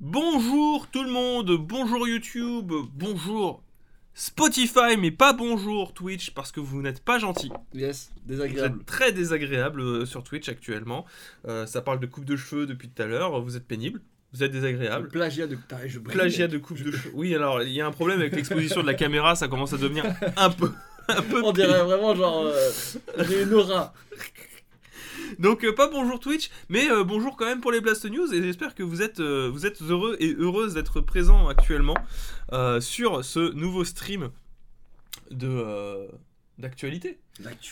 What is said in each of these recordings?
Bonjour tout le monde, bonjour YouTube, bonjour Spotify, mais pas bonjour Twitch parce que vous n'êtes pas gentil. Yes, Vous désagréable. êtes très désagréable euh, sur Twitch actuellement. Euh, ça parle de coupe de cheveux depuis tout à l'heure. Vous êtes pénible, vous êtes désagréable. Plagiat de. Je brille. Plagiat de coupe de cheveux. Oui, alors il y a un problème avec l'exposition de la caméra, ça commence à devenir un peu. Un peu On dirait vraiment genre. Euh, j'ai une aura. Donc euh, pas bonjour Twitch, mais euh, bonjour quand même pour les Blast News et j'espère que vous êtes, euh, vous êtes heureux et heureuses d'être présents actuellement sur ce nouveau stream de d'actualité.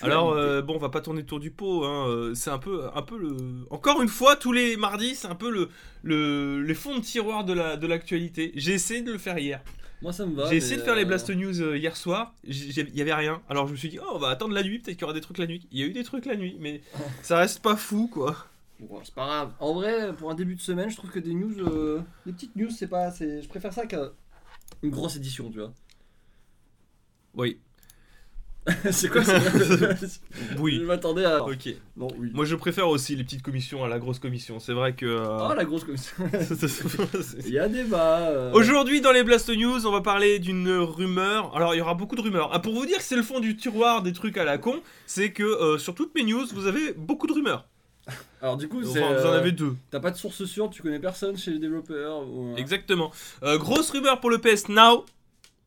Alors euh, bon, on va pas tourner autour du pot, hein, euh, c'est un peu, un peu le. Encore une fois, tous les mardis, c'est un peu le, le, les fonds de tiroir de la de l'actualité. J'ai essayé de le faire hier. Moi ça me va. J'ai essayé de faire les euh, Blast News euh, hier soir, il y avait rien. Alors je me suis dit, oh, on va attendre la nuit, peut-être qu'il y aura des trucs la nuit. Il y a eu des trucs la nuit, mais ça reste pas fou quoi. Bon, c'est pas grave. En vrai, pour un début de semaine, je trouve que des news. euh, des petites news, c'est pas. Je préfère ça qu'une grosse édition, tu vois. Oui. c'est quoi ça Je Oui. m'attendais à. Ok. Non, oui. Moi je préfère aussi les petites commissions à la grosse commission. C'est vrai que. euh, Oh la grosse commission. Il y a débat. euh, Aujourd'hui dans les Blast News, on va parler d'une rumeur. Alors il y aura beaucoup de rumeurs. Ah, pour vous dire que c'est le fond du tiroir des trucs à la con, c'est que euh, sur toutes mes news, vous avez beaucoup de rumeurs. Alors du coup, Enfin, vous en euh, avez deux. T'as pas de source sûre, tu connais personne chez les développeurs ou, Exactement. Grosse rumeur pour le PS Now.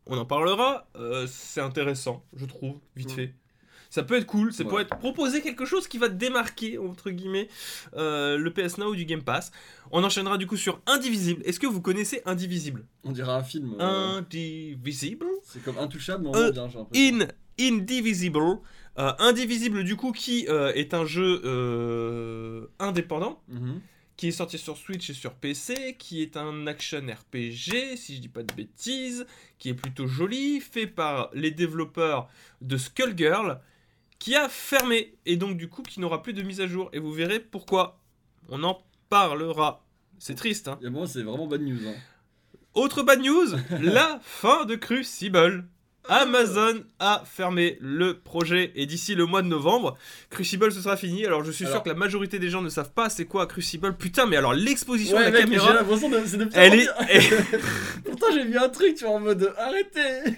On en parlera. Euh, c'est intéressant, je trouve, vite Mm. fait. Ça peut être cool, ça Ouais. peut être proposer quelque chose qui va démarquer, entre guillemets, euh, le PS Now du Game Pass. On enchaînera du coup sur Indivisible. Est-ce que vous connaissez Indivisible? On dirait un film. euh, Indivisible? C'est comme intouchable, mais en moins bien, j'ai l'impression. In Indivisible. Indivisible, du coup, qui est un jeu indépendant, Mhm. Qui est sorti sur Switch et sur PC, qui est un action RPG, si je dis pas de bêtises, qui est plutôt joli, fait par les développeurs de Skullgirl, qui a fermé, et donc du coup qui n'aura plus de mise à jour. Et vous verrez pourquoi. On en parlera. C'est triste, hein. Et moi, c'est vraiment bad news. Hein. Autre bad news, la fin de Crucible. Amazon a fermé le projet et d'ici le mois de novembre, Crucible ce sera fini. Alors je suis sûr que la majorité des gens ne savent pas c'est quoi Crucible. Putain, mais alors l'exposition Ouais, de la mec, j'ai caméra, l'impression de. C'est de elle est. Pourtant, j'ai vu un truc, tu vois, en mode arrêtez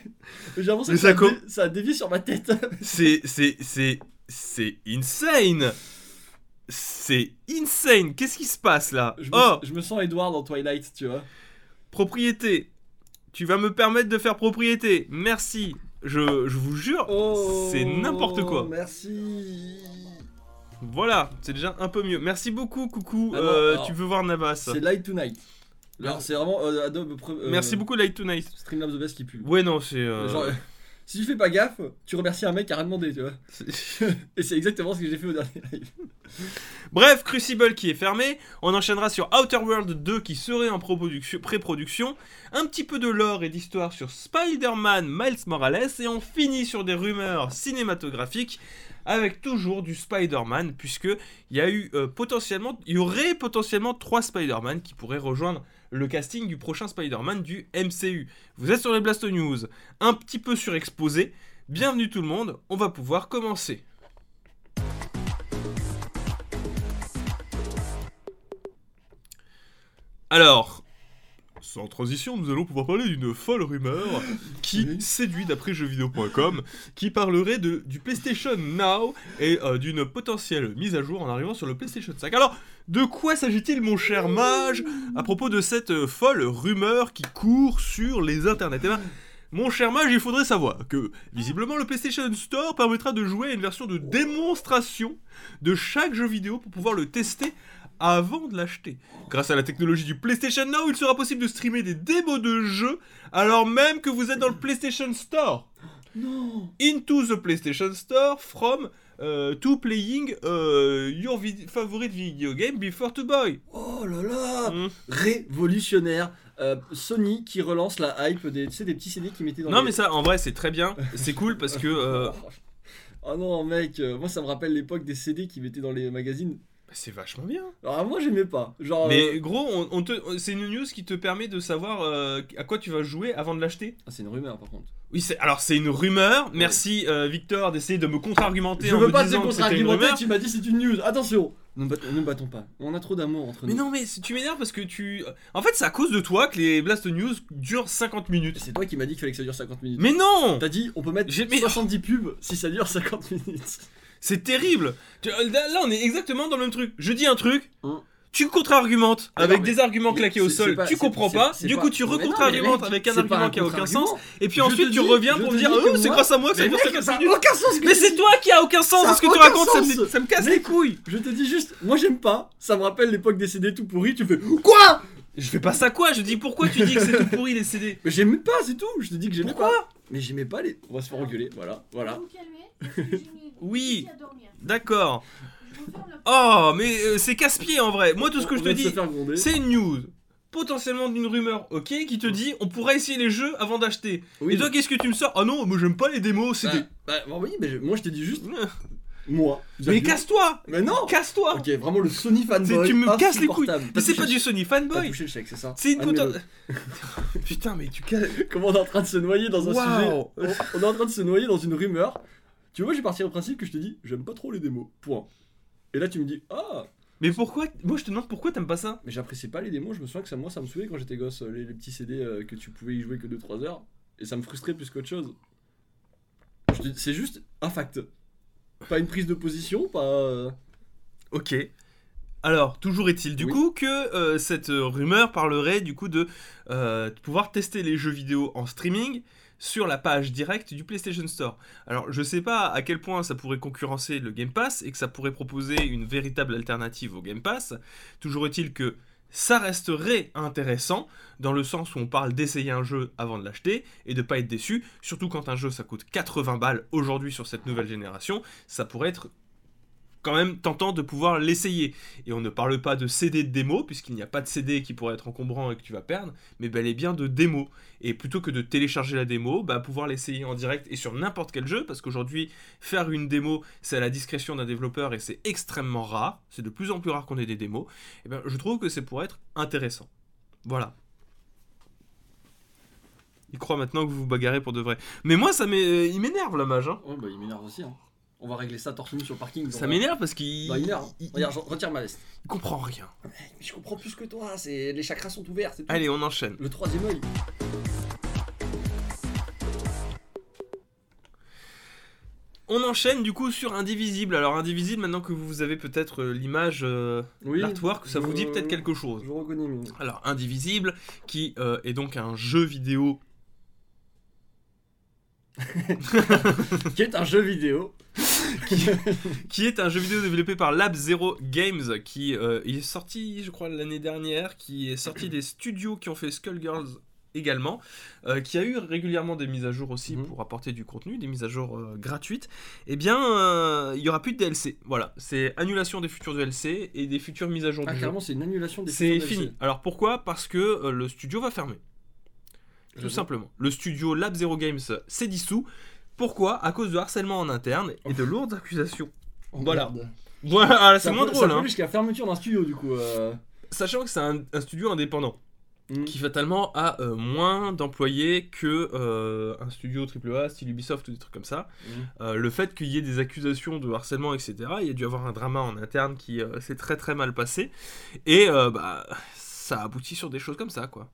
J'ai l'impression que dé- ça a dévié sur ma tête. c'est c'est c'est c'est insane. C'est insane. Qu'est-ce qui se passe là? Je me, Oh, je me sens Edward dans Twilight, tu vois. propriété. Tu vas me permettre de faire propriété. Merci. Je, je vous jure, c'est n'importe quoi. Oh, Merci. Voilà, c'est déjà un peu mieux. Merci beaucoup, coucou. Ah Euh, alors, tu veux voir Navas C'est Light Tonight. Alors, c'est vraiment euh, Adobe. Euh, Merci beaucoup, Light Tonight. Streamlabs the best qui pue. Ouais, non, c'est. Genre, si tu fais pas gaffe, tu remercies un mec qui a rien demandé, tu vois. Et c'est exactement ce que j'ai fait au dernier live. Bref, Crucible qui est fermé. On enchaînera sur Outer World 2 qui serait en pré-production. Un petit peu de lore et d'histoire sur Spider-Man Miles Morales. Et on finit sur des rumeurs cinématographiques avec toujours du Spider-Man puisque il y a eu euh, potentiellement, il y aurait potentiellement trois Spider-Man qui pourraient rejoindre le casting du prochain Spider-Man du MCU. Vous êtes sur les Blast News, un petit peu surexposé. Bienvenue tout le monde, on va pouvoir commencer. Alors, sans transition, nous allons pouvoir parler d'une folle rumeur qui Oui. séduit d'après jeuxvideo.com, qui parlerait de, du PlayStation Now et euh, d'une potentielle mise à jour en arrivant sur le PlayStation 5. Alors, de quoi s'agit-il, mon cher mage, à propos de cette euh, folle rumeur qui court sur les internets? Eh ben, mon cher mage, il faudrait savoir que, visiblement, le PlayStation Store permettra de jouer à une version de démonstration de chaque jeu vidéo pour pouvoir le tester avant de l'acheter. Grâce à la technologie du PlayStation Now, il sera possible de streamer des démos de jeux alors même que vous êtes dans le PlayStation Store. Non Into the PlayStation Store from euh, to playing euh, your vid- favorite video game before to buy. Oh là là Mm. Révolutionnaire Euh, Sony qui relance la hype des, tu sais, des petits CD qui mettaient dans Non les... mais ça en vrai c'est très bien, c'est cool parce que Oh non mec, moi ça me rappelle l'époque des CD qui mettaient dans les magazines. Bah, c'est vachement bien. Alors moi j'aimais pas. Genre. Mais euh, gros, on, on te, c'est une news qui te permet de savoir euh, à quoi tu vas jouer avant de l'acheter. ah, c'est une rumeur par contre. Oui, c'est alors c'est une rumeur. Merci euh, Victor d'essayer de me contre-argumenter Je en veux me pas te disant que c'était une contre-argumenter, rumeur. tu m'as dit c'est une news. Attention Ne bat- ne battons pas. On a trop d'amour entre Mais nous. non, mais c'est- tu m'énerves parce que tu. En fait, c'est à cause de toi que les Blast News durent 50 minutes. C'est toi qui m'as dit qu'il fallait que ça dure 50 minutes. Mais non T'as dit on peut mettre J'ai- mais- 70 pubs si ça dure 50 minutes. C'est terrible Tu- Là, on est exactement dans le même truc. Je dis un truc. Hum. Tu contre-argumentes avec non, des arguments claqués au sol, pas- tu comprends pas, du pas- coup tu recontre-argumentes avec un argument qui a aucun sens, et puis Je ensuite te tu dis- reviens pour me dire oh c'est grâce à moi que ça Mais dure mec, 50 ça a aucun sens Mais c'est toi qui a aucun sens ce que tu racontes, ça me, sens. ça me casse les couilles. Je te dis juste, moi j'aime pas, ça me rappelle l'époque des CD tout pourris, tu fais Quoi? Je fais pas ça quoi, je dis pourquoi tu dis que c'est tout pourri les CD Mais j'aimais pas, c'est tout, je te dis que j'aimais Pourquoi? pas. Mais j'aimais pas les. On va se faire engueuler, voilà, voilà. Vous calmez, Oui. D'accord. Oh mais euh, c'est casse-pied en vrai. Moi tout ce que On je te dis, c'est une news. Potentiellement d'une rumeur, ok, qui te dit on pourrait essayer les jeux avant d'acheter. Oui, Et toi qu'est-ce que tu me sors? Ah non, moi j'aime pas les démos, c'est bah, des. bah, bah oui, mais je- moi je t'ai dit juste, moi. Mais casse-toi Mais non Casse-toi Ok, vraiment le Sony fanboy. C'est- tu me casses les couilles. Mais c'est pas du Sony T'as fanboy touché le chèque, c'est ça C'est une poten- Putain mais tu casses... Comment on est en train de se noyer dans un sujet? On, on est en train de se noyer dans une rumeur. Tu vois, j'ai parti au principe que je te dis, j'aime pas trop les démos. Point. Et là, tu me dis, ah Mais pourquoi Moi je te demande pourquoi t'aimes pas ça Mais j'apprécie pas les démos, je me souviens que ça, moi, ça me saoulait quand j'étais gosse, les, les petits CD euh, que tu pouvais y jouer que 2-3 heures. Et ça me frustrait plus qu'autre chose. C'est juste un fact. Pas une prise de position, pas. euh, Ok. Alors, toujours est-il du Oui. coup que euh, cette rumeur parlerait du coup de euh, pouvoir tester les jeux vidéo en streaming sur la page directe du PlayStation Store. Alors, je sais pas à quel point ça pourrait concurrencer le Game Pass et que ça pourrait proposer une véritable alternative au Game Pass. Toujours est-il que ça resterait intéressant dans le sens où on parle d'essayer un jeu avant de l'acheter et de pas être déçu, surtout quand un jeu ça coûte 80 balles aujourd'hui sur cette nouvelle génération, ça pourrait être quand même tentant de pouvoir l'essayer. Et on ne parle pas de CD de démo, puisqu'il n'y a pas de CD qui pourrait être encombrant et que tu vas perdre, mais bel et bien de démo. Et plutôt que de télécharger la démo, bah, pouvoir l'essayer en direct et sur n'importe quel jeu, parce qu'aujourd'hui, faire une démo, c'est à la discrétion d'un développeur et c'est extrêmement rare. C'est de plus en plus rare qu'on ait des démos. Et ben, je trouve que c'est pour être intéressant. Voilà. Il croit maintenant que vous vous bagarrez pour de vrai. Mais moi, ça m'énerve la mage. Ouais, bah il m'énerve aussi. Hein. On va régler ça torse nu sur le parking. Ça dans- m'énerve parce qu'il Bah, il- Regarde, je retire ma veste. il comprend rien. Mais je comprends plus que toi, c'est les chakras sont ouverts, c'est tout. Allez, on enchaîne. Le troisième œil. On enchaîne du coup sur Indivisible. Alors Indivisible, maintenant que vous avez peut-être euh, l'image, euh, Oui. l'artwork, ça vous dit peut-être quelque chose. Je reconnais, mais. Alors Indivisible, qui euh, est donc un jeu vidéo. Qui est un jeu vidéo. Qui est un jeu vidéo développé par Lab Zero Games, qui euh, il est sorti, je crois, l'année dernière, qui est sorti des studios qui ont fait Skullgirls également, euh, qui a eu régulièrement des mises à jour aussi Mhm. pour apporter du contenu, des mises à jour euh, gratuites. Eh bien, euh, il y aura plus de DLC. Voilà, c'est annulation des futurs DLC et des futures mises à jour Ah, du carrément, c'est une annulation des C'est fini. DLC. Alors pourquoi? Parce que euh, le studio va fermer. Tout simplement. Le studio Lab Zero Games s'est dissous. Pourquoi À cause de harcèlement en interne et de lourdes accusations. Oh, Voilà. merde. Voilà, c'est Ça moins drôle. Hein. jusqu'à fermeture d'un studio, du coup. euh. Sachant que c'est un, un studio indépendant Mm. qui fatalement a euh, moins d'employés que euh, un studio AAA style Ubisoft ou des trucs comme ça. Mm. Le fait qu'il y ait des accusations de harcèlement, etc., il y a dû avoir un drama en interne qui s'est très très mal passé. Et bah, ça aboutit sur des choses comme ça, quoi.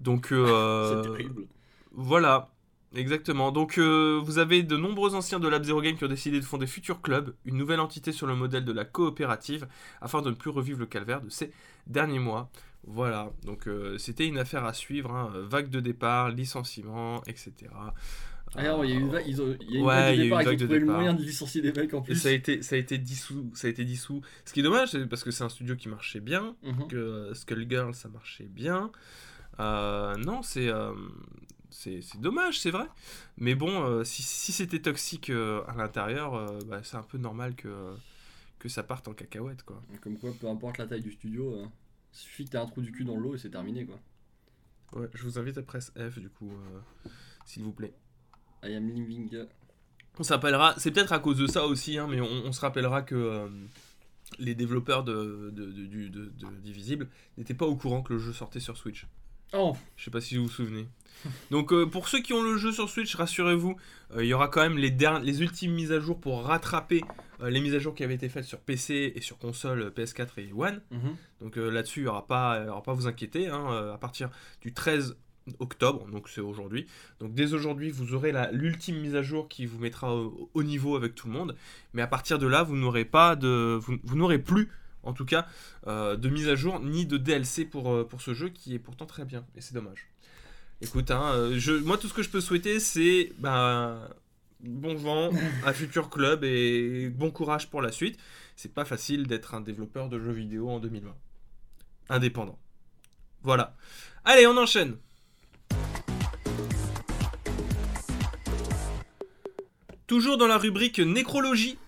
Donc, C'est terrible. voilà, exactement. Donc, euh, vous avez de nombreux anciens de Lab Zero Game qui ont décidé de fonder Future Club, une nouvelle entité sur le modèle de la coopérative, afin de ne plus revivre le calvaire de ces derniers mois. Voilà, donc euh, c'était une affaire à suivre, hein, vague de départ, licenciement, etc. Il y a eu une vague, ils ont- il y a eu une Ouais, vague de départ, une ils ont vague trouvé le moyen de licencier des mecs en Et plus. ça a été, ça a été dissous, ça a été dissous. Ce qui est dommage, c'est parce que c'est un studio qui marchait bien, Mhm. que euh, Skullgirl ça marchait bien. Euh, non, c'est euh, c'est dommage, c'est vrai. Mais bon, euh, si, si c'était toxique euh, à l'intérieur, euh, bah, c'est un peu normal que, que ça parte en cacahuète, quoi. Comme quoi, peu importe la taille du studio, euh, suffit que t'aies un trou du cul dans l'eau et c'est terminé quoi. Ouais, je vous invite à presse F, du coup, s'il vous plaît. I am living. On s'appellera, c'est peut-être à cause de ça aussi, hein, mais on, on se rappellera que euh, les développeurs de, de, de, du- de- de Divisible n'étaient pas au courant que le jeu sortait sur Switch. Oh Je sais pas si vous vous souvenez. Donc euh, pour ceux qui ont le jeu sur Switch, rassurez-vous, euh, il y aura quand même les, derni- les ultimes mises à jour pour rattraper euh, les mises à jour qui avaient été faites sur PC et sur console euh, PS4 et One. Mhm. Donc euh, là-dessus, il n'y aura pas, il aura pas à vous inquiéter. hein, à partir du 13 octobre, donc c'est aujourd'hui. Donc dès aujourd'hui, vous aurez la- l'ultime mise à jour qui vous mettra au, au niveau avec tout le monde. Mais à partir de là, vous n'aurez pas de, vous, vous n'aurez plus, en tout cas, euh, de mise à jour ni de DLC pour, euh, pour ce jeu qui est pourtant très bien. Et c'est dommage. Écoute, hein, euh, je, moi tout ce que je peux souhaiter, c'est ben, bon vent à Future Club et bon courage pour la suite. C'est pas facile d'être un développeur de jeux vidéo en 2020. Indépendant. Voilà. Allez, on enchaîne. Toujours dans la rubrique nécrologie,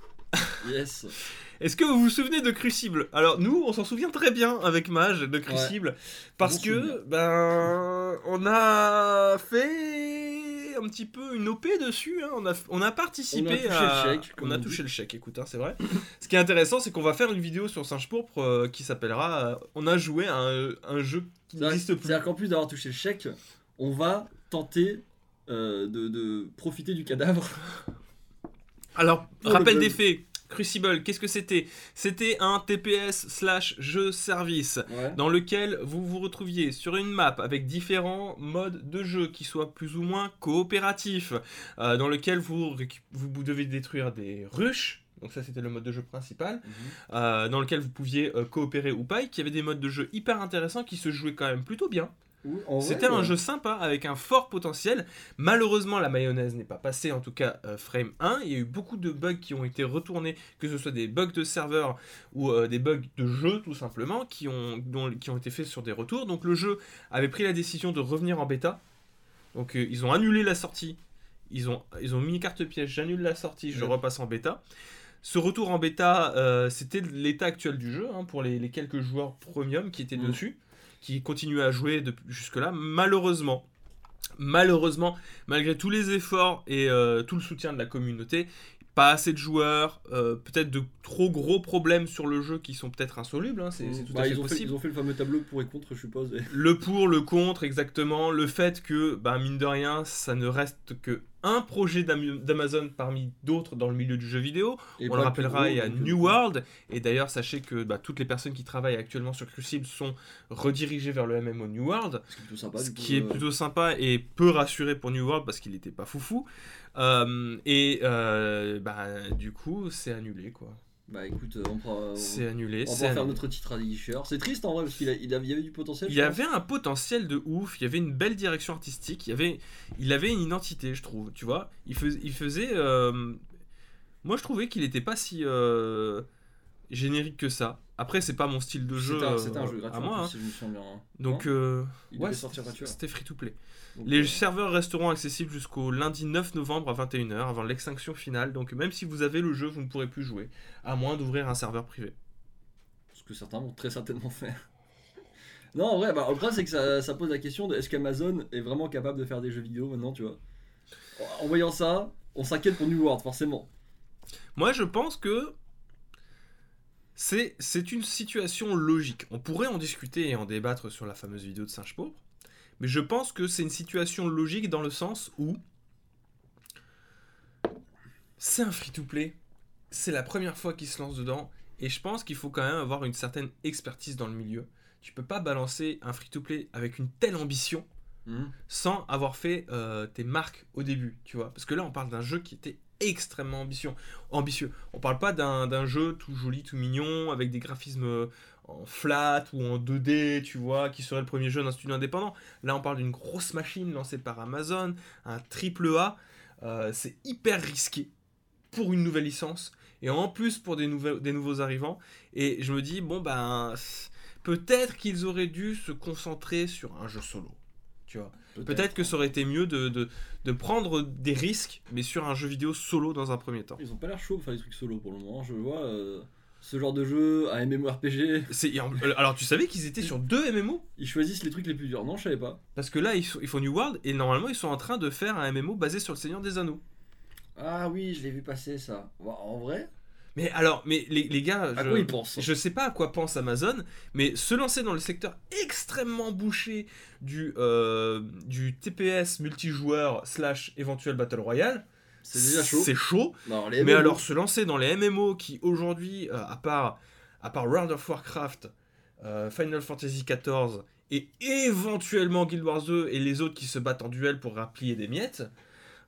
Yes. est-ce que vous vous souvenez de Crucible? Alors nous, on s'en souvient très bien avec Mage de Crucible parce Bon que souvenir. ben on a fait un petit peu une OP dessus. hein. On a on a participé On a touché à le chèque, on a touché le chèque. Écoute, hein, c'est vrai. Ce qui est intéressant, c'est qu'on va faire une vidéo sur Singe Pourpre euh, qui s'appellera euh, On a joué à un, un jeu qui n'existe plus. c'est-à-dire qu'en plus d'avoir touché le chèque, on va tenter euh, de, de profiter du cadavre. Alors, Pour rappel des faits. Crucible, qu'est-ce que c'était? C'était un TPS slash jeu service Ouais. dans lequel vous vous retrouviez sur une map avec différents modes de jeu qui soient plus ou moins coopératifs, euh, dans lequel vous, vous devez détruire des ruches. Donc ça c'était le mode de jeu principal, Mhm. euh, dans lequel vous pouviez euh, coopérer ou pas, et qui avait des modes de jeu hyper intéressants qui se jouaient quand même plutôt bien. C'était un jeu sympa avec un fort potentiel. Malheureusement, la mayonnaise n'est pas passée, en tout cas euh, frame 1. Il y a eu beaucoup de bugs qui ont été retournés, que ce soit des bugs de serveur ou euh, des bugs de jeu tout simplement, qui ont, dont- qui ont été faits sur des retours. Donc le jeu avait pris la décision de revenir en bêta. Donc euh, ils ont annulé la sortie. Ils ont, ils ont mis carte piège, j'annule la sortie, je Ouais. repasse en bêta. Ce retour en bêta, c'était l'état actuel du jeu, hein, pour les, les quelques joueurs premium qui étaient Mhm. dessus, qui continuaient à jouer jusque-là. Malheureusement, malheureusement, malgré tous les efforts et euh, tout le soutien de la communauté, pas assez de joueurs, euh, peut-être de trop gros problèmes sur le jeu qui sont peut-être insolubles, hein, c'est c'est tout Bah, à fait ils, ont fait, possible. ils ont fait le fameux tableau pour et contre, je suppose. Le pour, le contre, exactement. Le fait que, bah, mine de rien, ça ne reste que un projet d'Am- d'Amazon parmi d'autres dans le milieu du jeu vidéo. et On le rappellera, il y a euh, New World. Et d'ailleurs, sachez que bah, toutes les personnes qui travaillent actuellement sur Crucible sont redirigées vers le MMO New World. Ce qui est plutôt sympa. Ce qui est euh, plutôt sympa et peu rassuré pour New World parce qu'il n'était pas foufou. Euh, et euh, bah, du coup, c'est annulé quoi. Bah écoute, euh, on pourra, C'est annulé. on pouvoir faire notre titre à Guicheur. C'est triste en vrai parce qu'il a- il a- il y avait du potentiel. Il y avait un potentiel de ouf, il y avait une belle direction artistique, il y avait, il avait une identité, je trouve, tu vois. Il, fais- il faisait... euh, moi, je trouvais qu'il n'était pas si euh, générique que ça. Après, c'est pas mon style de jeu C'était un, euh, c'était un jeu gratuit à moi. hein. si je me souviens bien. hein. Donc, euh, ouais, c'était free to play. Donc, Les euh, serveurs resteront accessibles jusqu'au lundi 9 novembre à 21h, avant l'extinction finale. Donc, même si vous avez le jeu, vous ne pourrez plus jouer, à moins d'ouvrir un serveur privé. Ce que certains vont très certainement faire. Non, en vrai, bah, le problème c'est que ça, ça pose la question de est-ce qu'Amazon est vraiment capable de faire des jeux vidéo maintenant, tu vois? En voyant ça, on s'inquiète pour New World, forcément. Moi, je pense que c'est c'est une situation logique. On pourrait en discuter et en débattre sur la fameuse vidéo de Singe Pauvre, mais je pense que c'est une situation logique dans le sens où c'est un free-to-play, c'est la première fois qu'il se lance dedans, et je pense qu'il faut quand même avoir une certaine expertise dans le milieu. Tu peux pas balancer un free-to-play avec une telle ambition Mhm. sans avoir fait euh, tes marques au début, tu vois. Parce que là, on parle d'un jeu qui était extrêmement ambitieux. ambitieux. On parle pas d'un jeu tout joli, tout mignon, avec des graphismes euh, en flat ou en 2D, tu vois, qui serait le premier jeu d'un studio indépendant. Là, on parle d'une grosse machine lancée par Amazon, un triple A. Euh, C'est hyper risqué pour une nouvelle licence et en plus pour des, nouveaux arrivants. Et je me dis, bon, ben, peut-être qu'ils auraient dû se concentrer sur un jeu solo. Tu vois. Peut-être que ça aurait été mieux de, de, de prendre des risques, mais sur un jeu vidéo solo dans un premier temps. Ils ont pas l'air chauds pour faire des trucs solo pour le moment. Je vois euh, ce genre de jeu, un MMORPG, C'est- Alors, tu savais qu'ils étaient sur deux MMO ils choisissent les trucs les plus durs. Non, je savais pas. Parce que là, ils, sont- ils font New World et normalement, ils sont en train de faire un MMO basé sur le Seigneur des Anneaux. Ah oui, je l'ai vu passer ça. En vrai, Mais alors, mais les, les gars, à je, quoi ils pensent je sais pas à quoi pense Amazon, mais se lancer dans le secteur extrêmement bouché du, euh, du TPS multijoueur slash éventuel Battle Royale, C'est déjà chaud. C'est chaud. Non, les Mais alors se lancer dans les MMO qui aujourd'hui, euh, à part à part World of Warcraft, euh, Final Fantasy XIV et éventuellement Guild Wars 2 et les autres qui se battent en duel pour rapplier des miettes,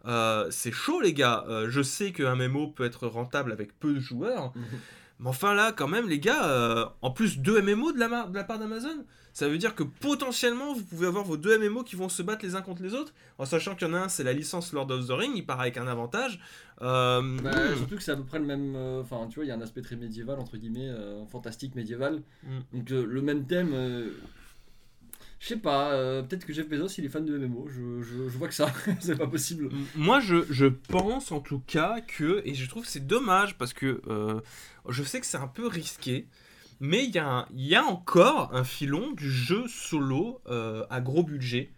euh, c'est chaud les gars. Euh, je sais qu'un MMO peut être rentable avec peu de joueurs, Mhm. mais enfin là quand même les gars, euh, en plus deux MMO de la, mar- de la part d'Amazon, ça veut dire que potentiellement vous pouvez avoir vos deux MMO qui vont se battre les uns contre les autres, en sachant qu'il y en a un c'est la licence Lord of the Ring, il part avec un avantage. Bah, hmm. Surtout que c'est à peu près le même. Enfin, tu vois, il y a un aspect très médiéval, entre guillemets, fantastique médiéval. Mm. Donc, le même thème. Je sais pas, euh, peut-être que Jeff Bezos il est fan de MMO, je, je, je vois que ça, c'est pas possible. Moi, je, je pense en tout cas que, et je trouve que c'est dommage parce que euh, je sais que c'est un peu risqué, mais il y, a y encore un filon du jeu solo euh, à gros budget,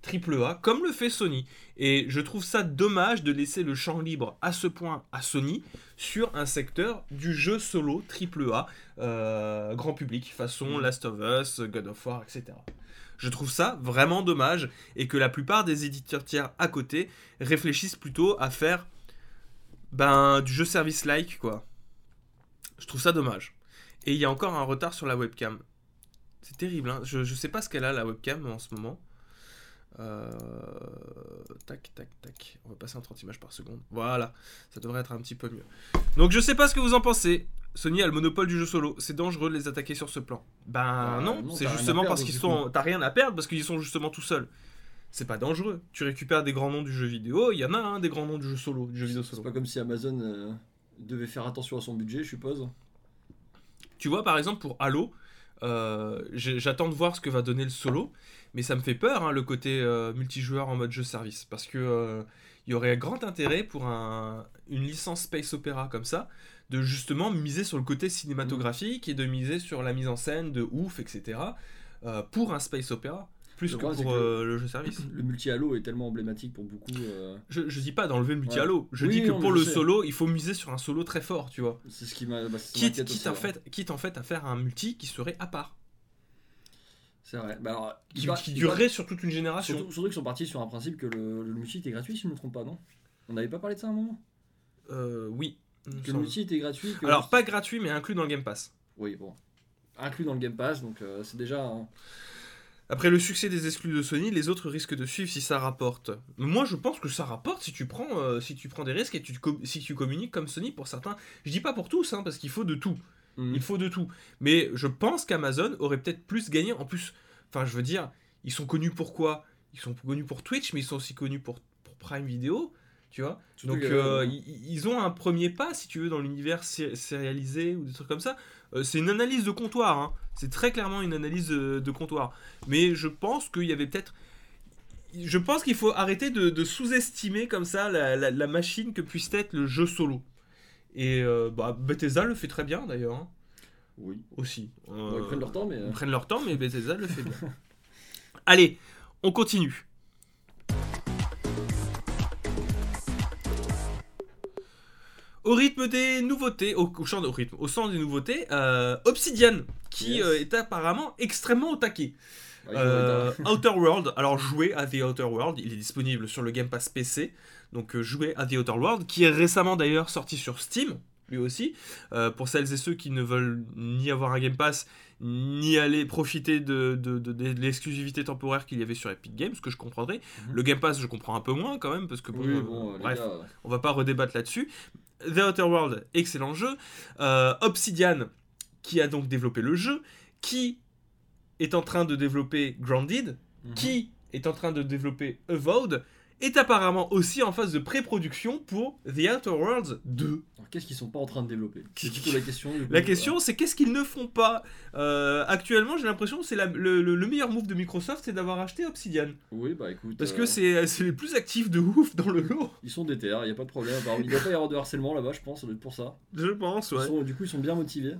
triple A, comme le fait Sony. Et je trouve ça dommage de laisser le champ libre à ce point à Sony sur un secteur du jeu solo triple A, grand public, façon Last of Us, God of War, etc. Je trouve ça vraiment dommage et que la plupart des éditeurs tiers à côté réfléchissent plutôt à faire ben, du jeu service-like, quoi. Je trouve ça dommage. Et il y a encore un retard sur la webcam. C'est terrible, hein. Je, je sais pas ce qu'elle a, la webcam, en ce moment. Euh, Tac, tac, tac. On va passer en 30 images par seconde. Voilà, ça devrait être un petit peu mieux. Donc je sais pas ce que vous en pensez. Sony a le monopole du jeu solo. C'est dangereux de les attaquer sur ce plan. Ben Bah, non, non, c'est justement perdre, parce qu'ils sont. T'as rien à perdre parce qu'ils sont justement tout seuls. C'est pas dangereux. Tu récupères des grands noms du jeu vidéo. Il y en a un des grands noms du jeu solo, du jeu vidéo C'est solo. pas comme si Amazon euh, devait faire attention à son budget, je suppose. Tu vois, par exemple, pour Halo, euh, j'attends de voir ce que va donner le solo, mais ça me fait peur, hein, le côté euh, multijoueur en mode jeu service, parce que euh, il y aurait grand intérêt pour un- une licence Space Opera comme ça, de justement miser sur le côté cinématographique et de miser sur la mise en scène de ouf, etc., euh, pour un Space Opera, plus Le que pour que- euh, le jeu service. Le multi-halo est tellement emblématique pour beaucoup. euh, Je, je dis pas d'enlever le multi Ouais. Halo, je Oui, dis que non, pour le sais. solo, il faut miser sur un solo très fort, tu vois. c'est ce qui m'a. bah, Quitte, quitte, en ouais. fait, quitte en fait à faire un multi qui serait à part, C'est vrai. Bah, alors, qui, qui durerait sur toute une génération. Surtout, surtout qu'ils sont partis sur un principe que le, le multi était gratuit, si je ne me trompe pas, non? On n'avait pas parlé de ça à un moment? Euh, oui. Me Que le multi était gratuit que- Alors, pas gratuit, mais inclus dans le Game Pass. Oui, bon. Inclus dans le Game Pass, donc euh, c'est déjà. un- Après le succès des exclus de Sony, les autres risquent de suivre si ça rapporte. Moi, je pense que ça rapporte si tu prends, euh, si tu prends des risques et tu, si tu communiques comme Sony pour certains. Je dis pas pour tous, hein, parce qu'il faut de tout. Mm. Il faut de tout. Mais je pense qu'Amazon aurait peut-être plus gagné. En plus, enfin, je veux dire, ils sont connus pour quoi? Ils sont connus pour Twitch, mais ils sont aussi connus pour, pour Prime Video, tu vois. Surtout Donc, euh, euh, ils, ils ont un premier pas, si tu veux, dans l'univers sé- sérialisé ou des trucs comme ça. Euh, c'est une analyse de comptoir. hein. C'est très clairement une analyse de comptoir. Mais je pense qu'il y avait peut-être. Je pense qu'il faut arrêter de, de sous-estimer comme ça la, la- la machine que puisse être le jeu solo. Et euh, bah, Bethesda le fait très bien d'ailleurs. hein, Oui. aussi. Ils prennent leur temps, mais. ils prennent leur temps, mais Bethesda le fait bien. Allez, on continue. Au rythme des nouveautés, au, au champ- au rythme, au sens des nouveautés, euh, Obsidian, qui Yes. euh, est apparemment extrêmement au taquet. vont Euh, Outer World, alors jouez à The Outer World, il est disponible sur le Game Pass PC, donc jouez à The Outer World, qui est récemment d'ailleurs sorti sur Steam, lui aussi, Euh, pour celles et ceux qui ne veulent ni avoir un Game Pass, ni aller profiter de, de- de- de l'exclusivité temporaire qu'il y avait sur Epic Games, que je comprendrais. Mhm. Le Game Pass, je comprends un peu moins quand même, parce que bon, Oui, euh, bon, bref, gars, on va pas redébattre là-dessus. The Outer World, excellent jeu. Euh, Obsidian, qui a donc développé le jeu, qui est en train de développer Grounded, mhm. qui est en train de développer Avowed, est apparemment aussi en phase de pré-production pour The Outer Worlds 2. Alors, Qu'est-ce qu'ils sont pas en train de développer C'est plutôt la question. du coup, La question, c'est qu'est-ce qu'ils ne font pas Euh, Actuellement, j'ai l'impression que c'est le, le- le meilleur move de Microsoft, c'est d'avoir acheté Obsidian. euh, Oui, bah écoute. Parce euh, que c'est les plus actifs de ouf dans le lot, Ils sont déter, il y a pas de problème. Bah, il doit pas y avoir de harcèlement là-bas, je pense, ça doit être pour ça. je pense, ouais. sont- du coup, ils sont bien motivés.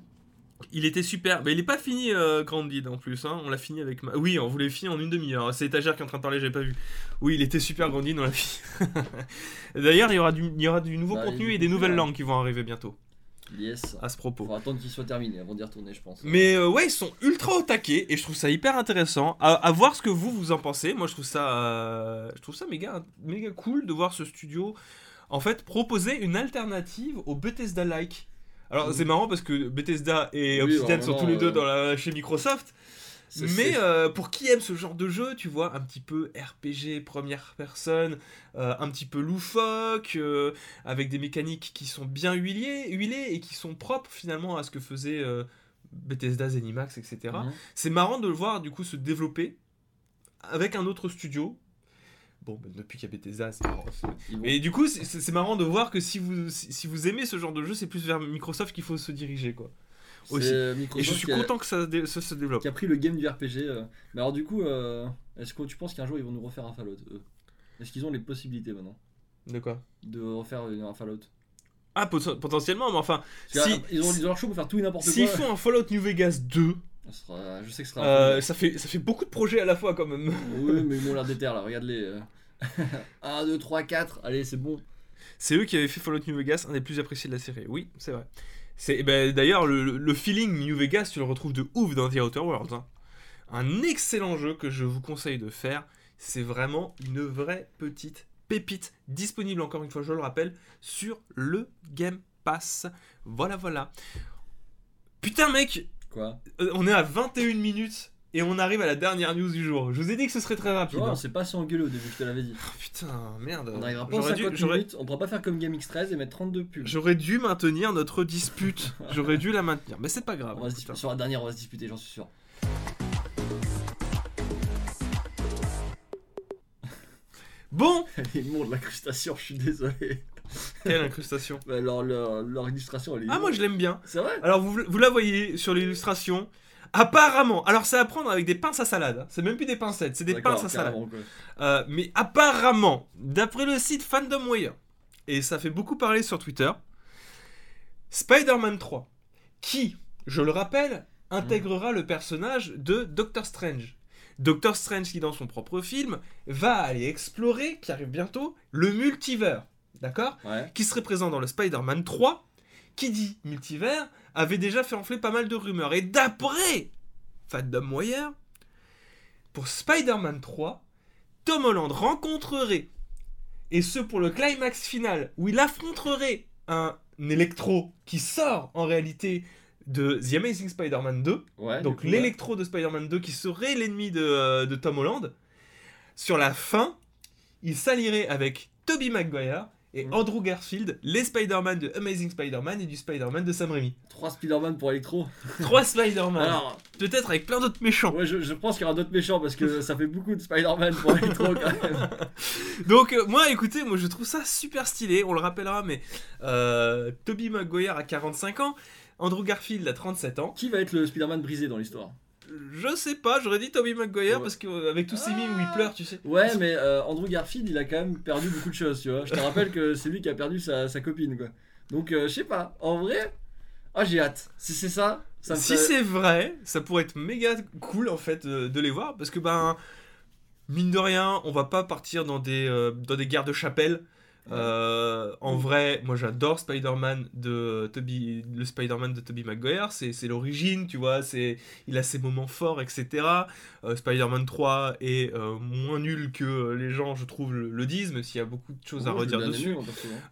Il était super. Mais il est pas fini, euh, en plus. Hein. On l'a fini avec. Ma... Oui, on voulait finir en une demi-heure. C'est étagère qui est en train de parler, j'avais pas vu. Oui, il était super Grounded, on l'a fini. D'ailleurs, il y aura du, il y aura du nouveau Bah, contenu et des nouvelles langues qui vont arriver bientôt Yes. à ce propos. Faut attendre qu'il soit terminé avant d'y retourner, je pense. Mais euh, ouais, ils sont ultra au taquet et je trouve ça hyper intéressant. À, à voir ce que vous vous en pensez. Moi, je trouve ça, euh, je trouve ça méga, méga cool de voir ce studio en fait, proposer une alternative au Bethesda-like. Alors, Mhm. c'est marrant parce que Bethesda et Oui, Obsidian sont tous les deux euh, dans la, chez Microsoft. Mais euh, pour qui aime ce genre de jeu, tu vois, un petit peu RPG première personne, euh, un petit peu loufoque, euh, avec des mécaniques qui sont bien huilées, huilées et qui sont propres finalement à ce que faisait Bethesda, Zenimax, etc. Mhm. C'est marrant de le voir du coup se développer avec un autre studio. Bon, bah, depuis qu'il y a Bethesda, c'est marrant. vont- Mais du coup, c'est- marrant de voir que si vous, si si vous aimez ce genre de jeu, c'est plus vers Microsoft qu'il faut se diriger, quoi. aussi. Et Microsoft je suis a- content que ça, dé- ça se développe. qui a pris le game du RPG. euh. Mais alors du coup, euh, est-ce que tu penses qu'un jour ils vont nous refaire un Fallout eux? Est-ce qu'ils ont les possibilités maintenant? De quoi? De refaire une- un Fallout Ah, pot- potentiellement, mais enfin, si, ah, ils, ont, ils ont leur show pour faire tout et n'importe s'ils quoi. font un Fallout New Vegas 2, Ça sera- je sais que ce sera. un euh, ça, fait, ça fait beaucoup de projets à la fois quand même. Oui, mais ils m'ont l'air déter là, regarde-les. euh. 1, 2, 3, 4, allez, c'est bon. C'est eux qui avaient fait Fallout New Vegas, un des plus appréciés de la série. Oui, c'est vrai. C'est eh ben, d'ailleurs le, le feeling New Vegas, tu le retrouves de ouf dans The Outer Worlds. hein. Un excellent jeu que je vous conseille de faire. C'est vraiment une vraie petite pépite disponible encore une fois, je le rappelle, sur le Game Pass. Voilà, voilà. Putain, mec, Quoi euh, on est à 21 minutes et on arrive à la dernière news du jour. Je vous ai dit que ce serait très rapide. hein. on s'est pas engueulé au début, je te l'avais dit. Oh, putain, merde. On n'arrivera pas dû, 50 j'aurais- minutes, on pourra pas faire comme Game X13 et mettre 32 pubs. J'aurais dû maintenir notre dispute. J'aurais dû la maintenir. Mais c'est pas grave. On va se disputer. Sur la dernière, on va se disputer, j'en suis sûr. Bon, Elle est immonde, l'incrustation, je suis désolé. quelle incrustation. Bah, leur, leur, leur illustration, elle est Ah, moi je l'aime bien. C'est vrai Alors vous, vous la voyez sur l'illustration. Apparemment, alors c'est à prendre avec des pinces à salade. hein. C'est même plus des pincettes, c'est des pinces à salade. Euh, mais apparemment, d'après le site Fandomwire, et ça fait beaucoup parler sur Twitter, Spider-Man 3, qui, je le rappelle, intégrera le personnage de Doctor Strange. Doctor Strange qui, dans son propre film, va aller explorer, qui arrive bientôt, le multivers. D'accord Ouais. Qui serait présent dans le Spider-Man 3, qui dit multivers, avait déjà fait enfler pas mal de rumeurs. Et d'après Fandomwire, pour Spider-Man 3, Tom Holland rencontrerait, et ce pour le climax final, où il affronterait un électro qui sort en réalité de The Amazing Spider-Man 2, Ouais. donc l'électro de Spider-Man 2 qui serait l'ennemi de, euh, de Tom Holland. Sur la fin, il s'allierait avec Tobey Maguire et Mhm. Andrew Garfield, les Spider-Man de Amazing Spider-Man et du Spider-Man de Sam Raimi. 3 Spider-Man pour Electro. Trois Spider-Man, Alors, peut-être avec plein d'autres méchants. ouais, je, je pense qu'il y aura d'autres méchants parce que ça fait beaucoup de Spider-Man pour Electro quand même. Donc euh, moi, écoutez, moi je trouve ça super stylé. On le rappellera, mais euh, Tobey Maguire a 45 ans, Andrew Garfield a 37 ans. Qui va être le Spider-Man brisé dans l'histoire? Je sais pas, j'aurais dit Tobey Maguire Ouais. parce qu'avec tous ces mimes où il pleure, tu sais. Ouais, mais euh, Andrew Garfield, il a quand même perdu beaucoup de choses, tu vois. Je te rappelle que c'est lui qui a perdu sa, sa copine, quoi. Donc, euh, je sais pas. En vrai, ah, j'ai hâte. Si c'est ça, ça me si fait- c'est vrai, ça pourrait être méga cool en fait euh, de les voir parce que ben mine de rien, on va pas partir dans des euh, dans des guerres de chapelle. Euh, en vrai, moi j'adore Spider-Man de Toby, le Spider-Man de Tobey Maguire, c'est c'est l'origine, tu vois, c'est il a ses moments forts, etc. Euh, Spider-Man 3 est euh, moins nul que les gens, je trouve, le, le disent, même s'il y a beaucoup de choses à redire dessus.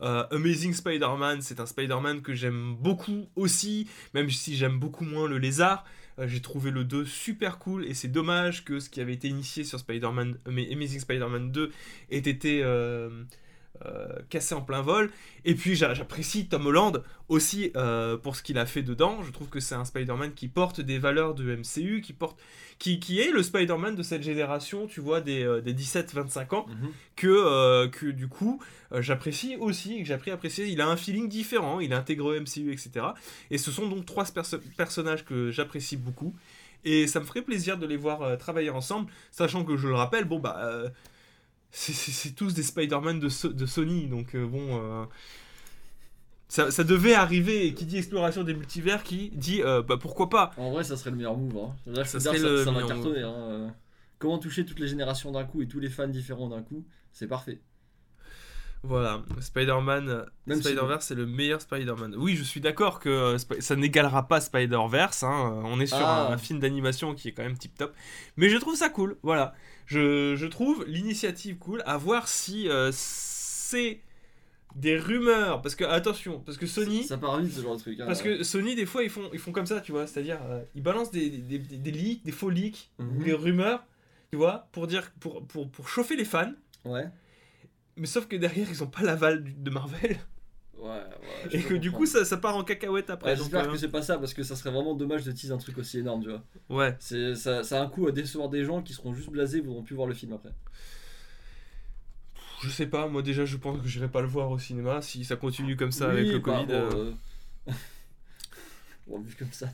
Amazing Spider-Man, c'est un Spider-Man que j'aime beaucoup aussi, même si j'aime beaucoup moins le lézard. J'ai trouvé le 2 super cool et c'est dommage que ce qui avait été initié sur Spider-Man, mais Amazing Spider-Man 2 ait été cassé en plein vol. Et puis j'a- j'apprécie Tom Holland aussi euh, pour ce qu'il a fait dedans. Je trouve que c'est un Spider-Man qui porte des valeurs de MCU, qui, porte, qui, qui est le Spider-Man de cette génération, tu vois, des, euh, des 17-25 ans Mhm. que, euh, que du coup euh, j'apprécie aussi et que j'ai appris à apprécier. Il a un feeling différent, il au MCU, etc. Et ce sont donc trois perso- personnages que j'apprécie beaucoup. Et ça me ferait plaisir de les voir euh, travailler ensemble, sachant que je le rappelle, bon bah. euh, c'est- tous des Spider-Man de, So- de Sony, donc euh, bon. euh, ça, ça devait arriver, et qui dit exploration des multivers, qui dit euh, bah pourquoi pas En vrai, ça serait le meilleur move. Hein. Là, Ça dire, serait ça, le ça va meilleur cartonner. Hein. Comment toucher toutes les générations d'un coup et tous les fans différents d'un coup, c'est parfait. Voilà, Spider-Man, euh, si- Spider-Verse, c'est le meilleur Spider-Man. Oui, je suis d'accord que euh, ça n'égalera pas Spider-Verse. hein, euh, On est sur Ah. un, un film d'animation qui est quand même tip-top. Mais je trouve ça cool, voilà. Je, je trouve l'initiative cool. À voir si euh, c'est des rumeurs, parce que attention, parce que Sony, Ça part vite ce genre de truc. hein. parce que Sony des fois ils font, ils font comme ça, tu vois, c'est-à-dire euh, ils balancent des, des, des, des leaks, des faux leaks, Mhm. des rumeurs, tu vois, pour dire, pour, pour, pour chauffer les fans, Ouais. Mais sauf que derrière ils ont pas l'aval de Marvel, Ouais, ouais. et que du comprendre. coup ça, ça part en cacahuète après. Ouais, J'espère euh, que c'est pas ça parce que ça serait vraiment dommage de teaser un truc aussi énorme, tu vois. ouais. C'est ça, ça a un coup à décevoir des gens qui seront juste blasés, voudront plus voir le film après. Je sais pas, moi déjà je pense que j'irai pas le voir au cinéma si ça continue comme ça avec le bah, Covid. bon, euh, euh, bon, vu comme ça.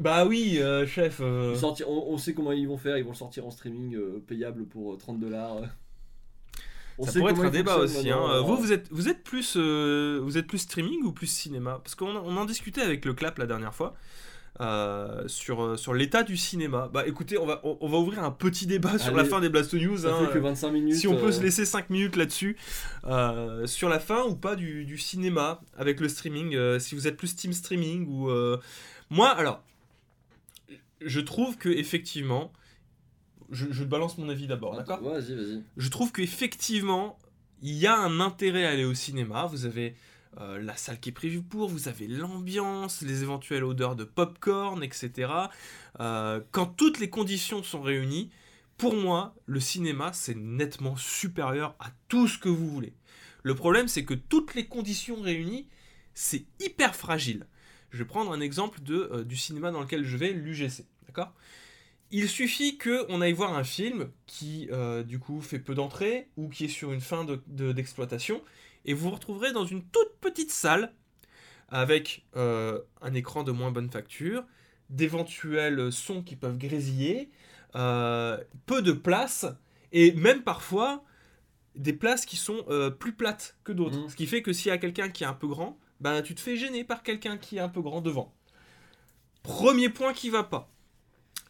Bah oui, euh, chef. sortir- on, on sait comment ils vont faire, ils vont le sortir en streaming payable pour euh, 30 dollars. On ça pourrait être un débat aussi. Hein. Vous, vous êtes, vous êtes plus, euh, vous êtes plus streaming ou plus cinéma? Parce qu'on on en discutait avec le clap la dernière fois euh, sur, euh, sur l'état du cinéma. Bah écoutez, on va, on, on va ouvrir un petit débat sur la fin des Blasto News. Ça hein, fait que 25 minutes. si on peut euh, se laisser 5 minutes là-dessus, euh, sur la fin ou pas du, du cinéma avec le streaming, si vous êtes plus team streaming ou... Moi, alors, je trouve que effectivement, je, je balance mon avis d'abord, d'accord Vas-y, vas-y. Je trouve qu'effectivement, il y a un intérêt à aller au cinéma, vous avez... euh, la salle qui est prévue pour, vous avez l'ambiance, les éventuelles odeurs de popcorn, etc. Euh, quand toutes les conditions sont réunies, pour moi, le cinéma, c'est nettement supérieur à tout ce que vous voulez. Le problème, c'est que toutes les conditions réunies, c'est hyper fragile. Je vais prendre un exemple de, euh, du cinéma dans lequel je vais, l'UGC. D'accord? Il suffit qu'on aille voir un film qui, euh, du coup, fait peu d'entrées ou qui est sur une fin de- de- d'exploitation, et vous vous retrouverez dans une toute petite salle avec euh, un écran de moins bonne facture, d'éventuels sons qui peuvent grésiller, euh, peu de place, et même parfois des places qui sont plus plates que d'autres. Mhm. Ce qui fait que s'il y a quelqu'un qui est un peu grand, ben, tu te fais gêner par quelqu'un qui est un peu grand devant. Premier point qui va pas.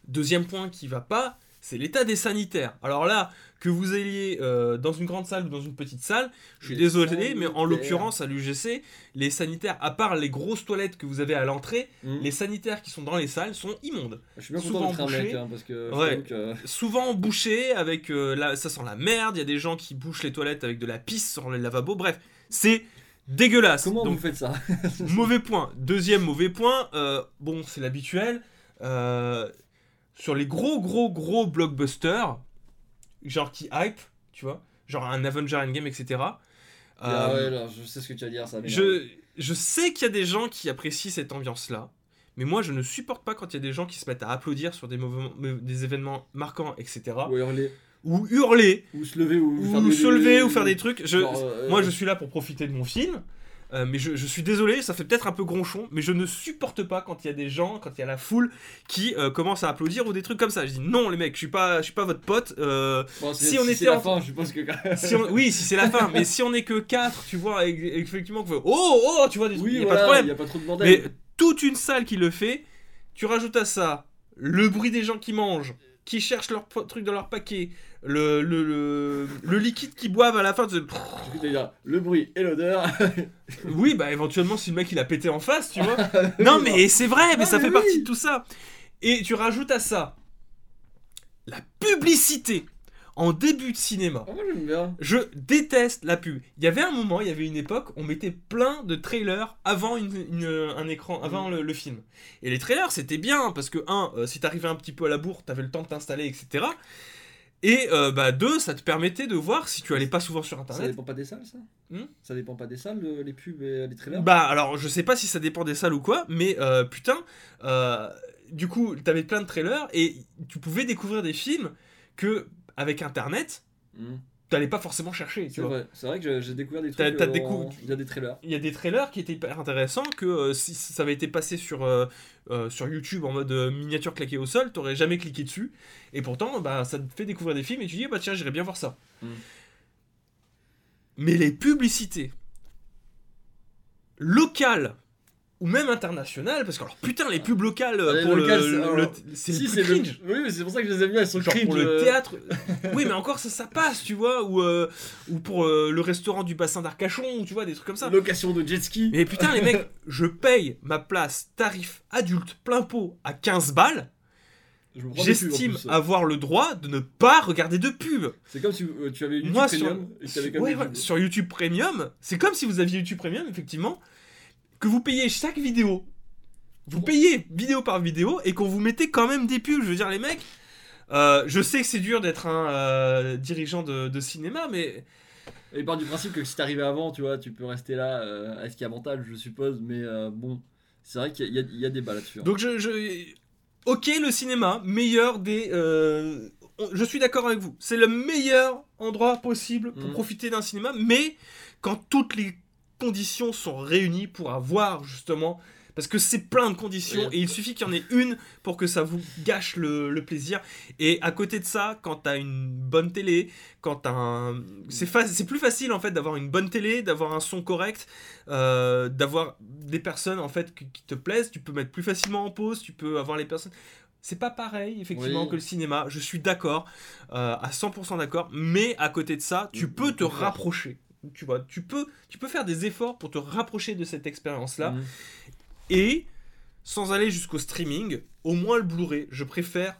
Deuxième point qui va pas, c'est l'état des sanitaires. Alors là, que vous ayez euh, dans une grande salle ou dans une petite salle, je suis Les désolé, mais en l'occurrence à l'UGC, les sanitaires, à part les grosses toilettes que vous avez à l'entrée, Hmm. les sanitaires qui sont dans les salles sont immondes. Je suis bien souvent content d'être un mec, bouché. hein, parce que Ouais. que- Souvent bouchés, avec euh, la- ça sent la merde, il y a des gens qui bouchent les toilettes avec de la pisse sur les lavabos, bref, c'est dégueulasse. Comment Donc vous faites ça mauvais point. Deuxième mauvais point, euh, bon, c'est l'habituel. euh, sur les gros, gros, gros blockbusters, genre qui hype, tu vois, genre un Avenger Endgame, etc. Ah euh, ouais, là, je sais ce que tu vas dire, ça. je, je sais qu'il y a des gens qui apprécient cette ambiance-là, mais moi je ne supporte pas quand il y a des gens qui se mettent à applaudir sur des, des événements marquants, etc. Ou hurler, Ou hurler, ou se lever, ou, faire ou se lever, ou faire des trucs. Je, Genre, euh, moi je suis là pour profiter de mon film. Euh, mais je, je suis désolé, ça fait peut-être un peu gronchon, mais je ne supporte pas quand il y a des gens, quand il y a la foule qui euh, commence à applaudir ou des trucs comme ça. Je dis non les mecs, je suis pas, je suis pas votre pote. euh, bon, si on c'est était la en- fin, je suppose que. si on- oui, si c'est la fin, mais si on est que 4 tu vois, et- et effectivement, que, oh oh, tu vois des trucs, Oui, y a voilà, pas de problème. il y a pas trop de bordel. Mais toute une salle qui le fait, tu rajoutes à ça le bruit des gens qui mangent, qui cherchent leur truc dans leur paquet, le, le, le, le liquide qu'ils boivent à la fin. de- le bruit et l'odeur. Oui, bah éventuellement si le mec il a pété en face, tu vois. non mais c'est vrai, mais Ah, ça mais fait oui. partie de tout ça. Et tu rajoutes à ça la publicité en début de cinéma. Ah, moi j'aime bien. Je déteste la pub. Il y avait un moment, il y avait une époque, on mettait plein de trailers avant une, une- un écran, avant le, le film. Et les trailers, c'était bien parce que un, euh, si t'arrivais un petit peu à la bourre, t'avais le temps de t'installer, etc. Et euh, bah deux, ça te permettait de voir si tu allais pas souvent sur Ça internet. dépend pas des salles, ça Hmm Ça dépend pas des salles, le- les pubs et les trailers Bah alors, je sais pas si ça dépend des salles ou quoi, mais euh, putain, euh, du coup, t'avais plein de trailers et tu pouvais découvrir des films que avec internet, Hmm. t'allais pas forcément chercher. C'est vrai, que j'ai- découvert des trucs. t'as Il y a des trailers. il y a des trailers qui étaient hyper intéressants que euh, si ça avait été passé sur, euh, euh, sur YouTube en mode miniature claquée au sol, t'aurais jamais cliqué dessus. Et pourtant, bah, ça te fait découvrir des films et tu dis, bah tiens, j'irais bien voir ça. Mm. Mais les publicités locales ou même internationales, parce que alors putain, les pubs locales euh, pour le- c'est- le, Si, plus le. cringe. Oui, mais c'est pour ça que je les bien, elles sont Genre cringe. pour le euh. théâtre. oui, mais encore ça, ça passe, tu vois. Ou, euh, ou pour euh, le restaurant du bassin d'Arcachon, ou tu vois, des trucs comme ça. Location de jet ski. Mais putain, les mecs, je paye ma place tarif adulte plein pot à 15 balles. J'estime avoir le droit de ne pas regarder de pub. C'est comme si tu avais YouTube Moi, sur, Premium et que ouais, sur YouTube Premium, c'est comme si vous aviez YouTube Premium, effectivement, que vous payez chaque vidéo. Vous payez vidéo par vidéo et qu'on vous mettait quand même des pubs. Je veux dire, les mecs, euh, je sais que c'est dur d'être un euh, dirigeant de, de cinéma, mais il part du principe que si t'arrivais avant, tu vois, tu peux rester là euh, à escamotage, je suppose, mais euh, bon, c'est vrai qu'il y, a- y a débat là-dessus. hein. Donc je, je- ok le cinéma meilleur des je suis d'accord avec vous c'est le meilleur endroit possible pour Mhm. profiter d'un cinéma mais quand toutes les conditions sont réunies pour avoir justement parce que c'est plein de conditions et il suffit qu'il y en ait une pour que ça vous gâche le, le plaisir. Et à côté de ça quand t'as une bonne télé quand t'as un c'est fa- c'est plus facile en fait d'avoir une bonne télé d'avoir un son correct euh, d'avoir des personnes en fait qui, qui te plaisent. Tu peux mettre plus facilement en pause tu peux avoir les personnes. C'est pas pareil effectivement Oui. que le cinéma. Je suis d'accord euh, à 100% d'accord. Mais à côté de ça tu Mm, peux te rapprocher tu vois tu peux tu peux faire des efforts pour te rapprocher de cette expérience là Mhm. et sans aller jusqu'au streaming, au moins le Blu-ray, je préfère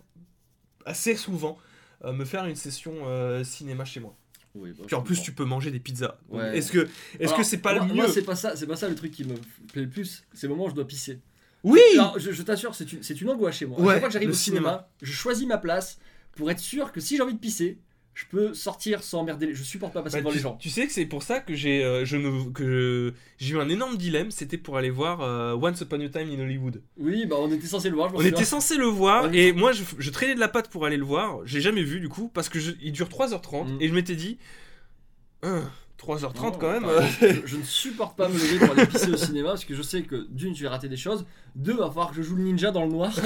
assez souvent euh, me faire une session euh, cinéma chez moi. Oui, bah, Puis en plus comprends. tu peux manger des pizzas. Ouais. Est-ce que est-ce que c'est pas moi- le Moi, mieux c'est pas ça, c'est pas ça le truc qui me plaît le plus. C'est le moment où je dois pisser. Oui. Alors, je, je t'assure, c'est une, c'est une angoisse chez moi. À Ouais, chaque fois que j'arrive au cinéma, je choisis ma place pour être sûr que si j'ai envie de pisser, je peux sortir sans emmerder. les- Je supporte pas passer Bah, devant tu, les gens. tu sais que c'est pour ça que j'ai euh, je ne que j'ai eu un énorme dilemme, c'était pour aller voir euh, Once Upon a Time in Hollywood. Oui, bah on était censé le voir. Je On était censé le voir Ouais. et moi je, je traînais de la patte pour aller le voir. J'ai jamais vu du coup parce que je- il dure 3h30 Mm. et je m'étais dit Hein, 3h30 Non, quand même. je ne supporte pas me lever pour aller pisser au cinéma parce que je sais que d'une, je vais rater des choses. Deux, va falloir que je joue le ninja dans le noir.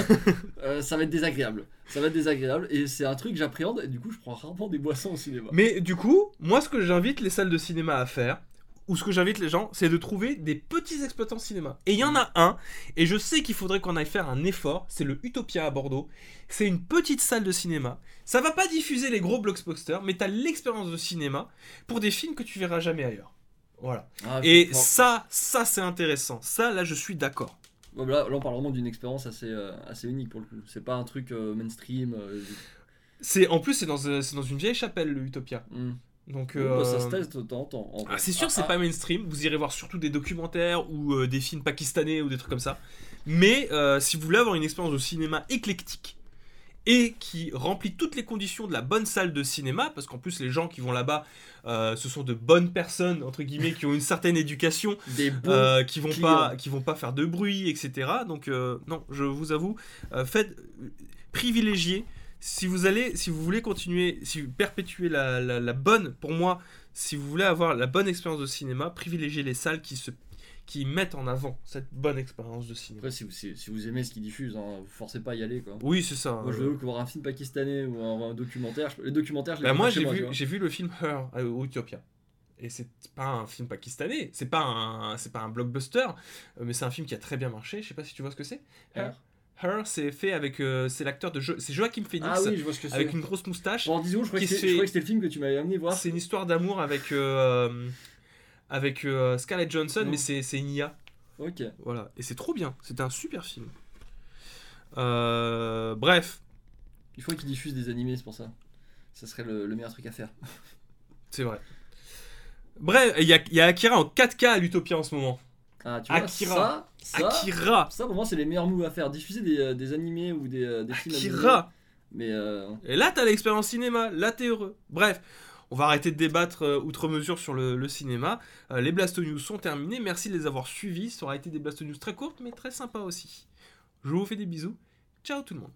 Euh, ça va être désagréable. Ça va être désagréable et c'est un truc que j'appréhende et du coup, je prends rarement des boissons au cinéma. Mais du coup, moi ce que j'invite les salles de cinéma à faire, ou ce que j'invite les gens, c'est de trouver des petits exploitants de cinéma. Et il y en a un, et je sais qu'il faudrait qu'on aille faire un effort, c'est le Utopia à Bordeaux. C'est une petite salle de cinéma. Ça va pas diffuser les gros blockbusters, mais t'as l'expérience de cinéma pour des films que tu verras jamais ailleurs. Voilà. Ah, Et ça, ça c'est intéressant. Ça, là, je suis d'accord. Là, là, on parle vraiment d'une expérience assez, euh, assez unique pour le coup. C'est pas un truc euh, mainstream. euh, C'est en plus c'est dans, euh, c'est dans une vieille chapelle le Utopia. hmm. Donc bah, ça euh, se teste de temps en temps. en. Ah, c'est sûr, Ah, c'est ah, pas mainstream. Vous irez voir surtout des documentaires ou euh, des films pakistanais ou des trucs comme ça. Mais euh, si vous voulez avoir une expérience de cinéma éclectique et qui remplit toutes les conditions de la bonne salle de cinéma, parce qu'en plus les gens qui vont là-bas, euh, ce sont de bonnes personnes entre guillemets qui ont une certaine éducation, Des euh, qui vont clients. pas, qui vont pas faire de bruit, etc. Donc euh, non, je vous avoue, euh, faites privilégier. Si vous allez, si vous voulez continuer, si vous perpétuez la, la- la bonne, pour moi, si vous voulez avoir la bonne expérience de cinéma, privilégiez les salles qui se, qui mettent en avant cette bonne expérience de cinéma. Après, si vous, si, si vous aimez ce qu'ils diffusent, hein, vous forcez pas à y aller quoi. Oui, c'est ça. Moi, je Euh, veux voir un film pakistanais ou un, un documentaire. je- les documentaires, je les bah, moi, j'ai vu, j'ai vu le film Her à Utopia. Et c'est pas un film pakistanais, c'est pas un, c'est pas un blockbuster, euh, mais c'est un film qui a très bien marché. Je sais pas si tu vois ce que c'est. Her. Her, c'est fait avec, euh, c'est l'acteur de, Jo- c'est Joachim Phoenix Ah oui, je vois ce que c'est. avec une grosse moustache. Pendant 10 secondes, je croyais qui que c'était fait- le film que tu m'avais amené voir. C'est une histoire d'amour avec euh, avec euh, Scarlett Johansson, Non. mais c'est c'est une IA. Ok. Voilà, et c'est trop bien. C'était un super film. Bref, Il faut qu'ils diffusent des animés, c'est pour ça. Ça serait le, le meilleur truc à faire. c'est vrai. Bref, il y y a Akira en 4K à l'Utopia en ce moment. Ah, tu vois, Akira. ça, ça, Akira ça, pour moi, c'est les meilleurs moves à faire. Diffuser des, euh, des animés ou des, euh, des films. Akira Mais euh, Et là, t'as l'expérience cinéma, là, t'es heureux. Bref, on va arrêter de débattre euh, outre mesure sur le, le cinéma. Euh, les Blasto News sont terminés. Merci de les avoir suivis. Ça aura été des Blasto News très courtes, mais très sympas aussi. Je vous fais des bisous. Ciao tout le monde.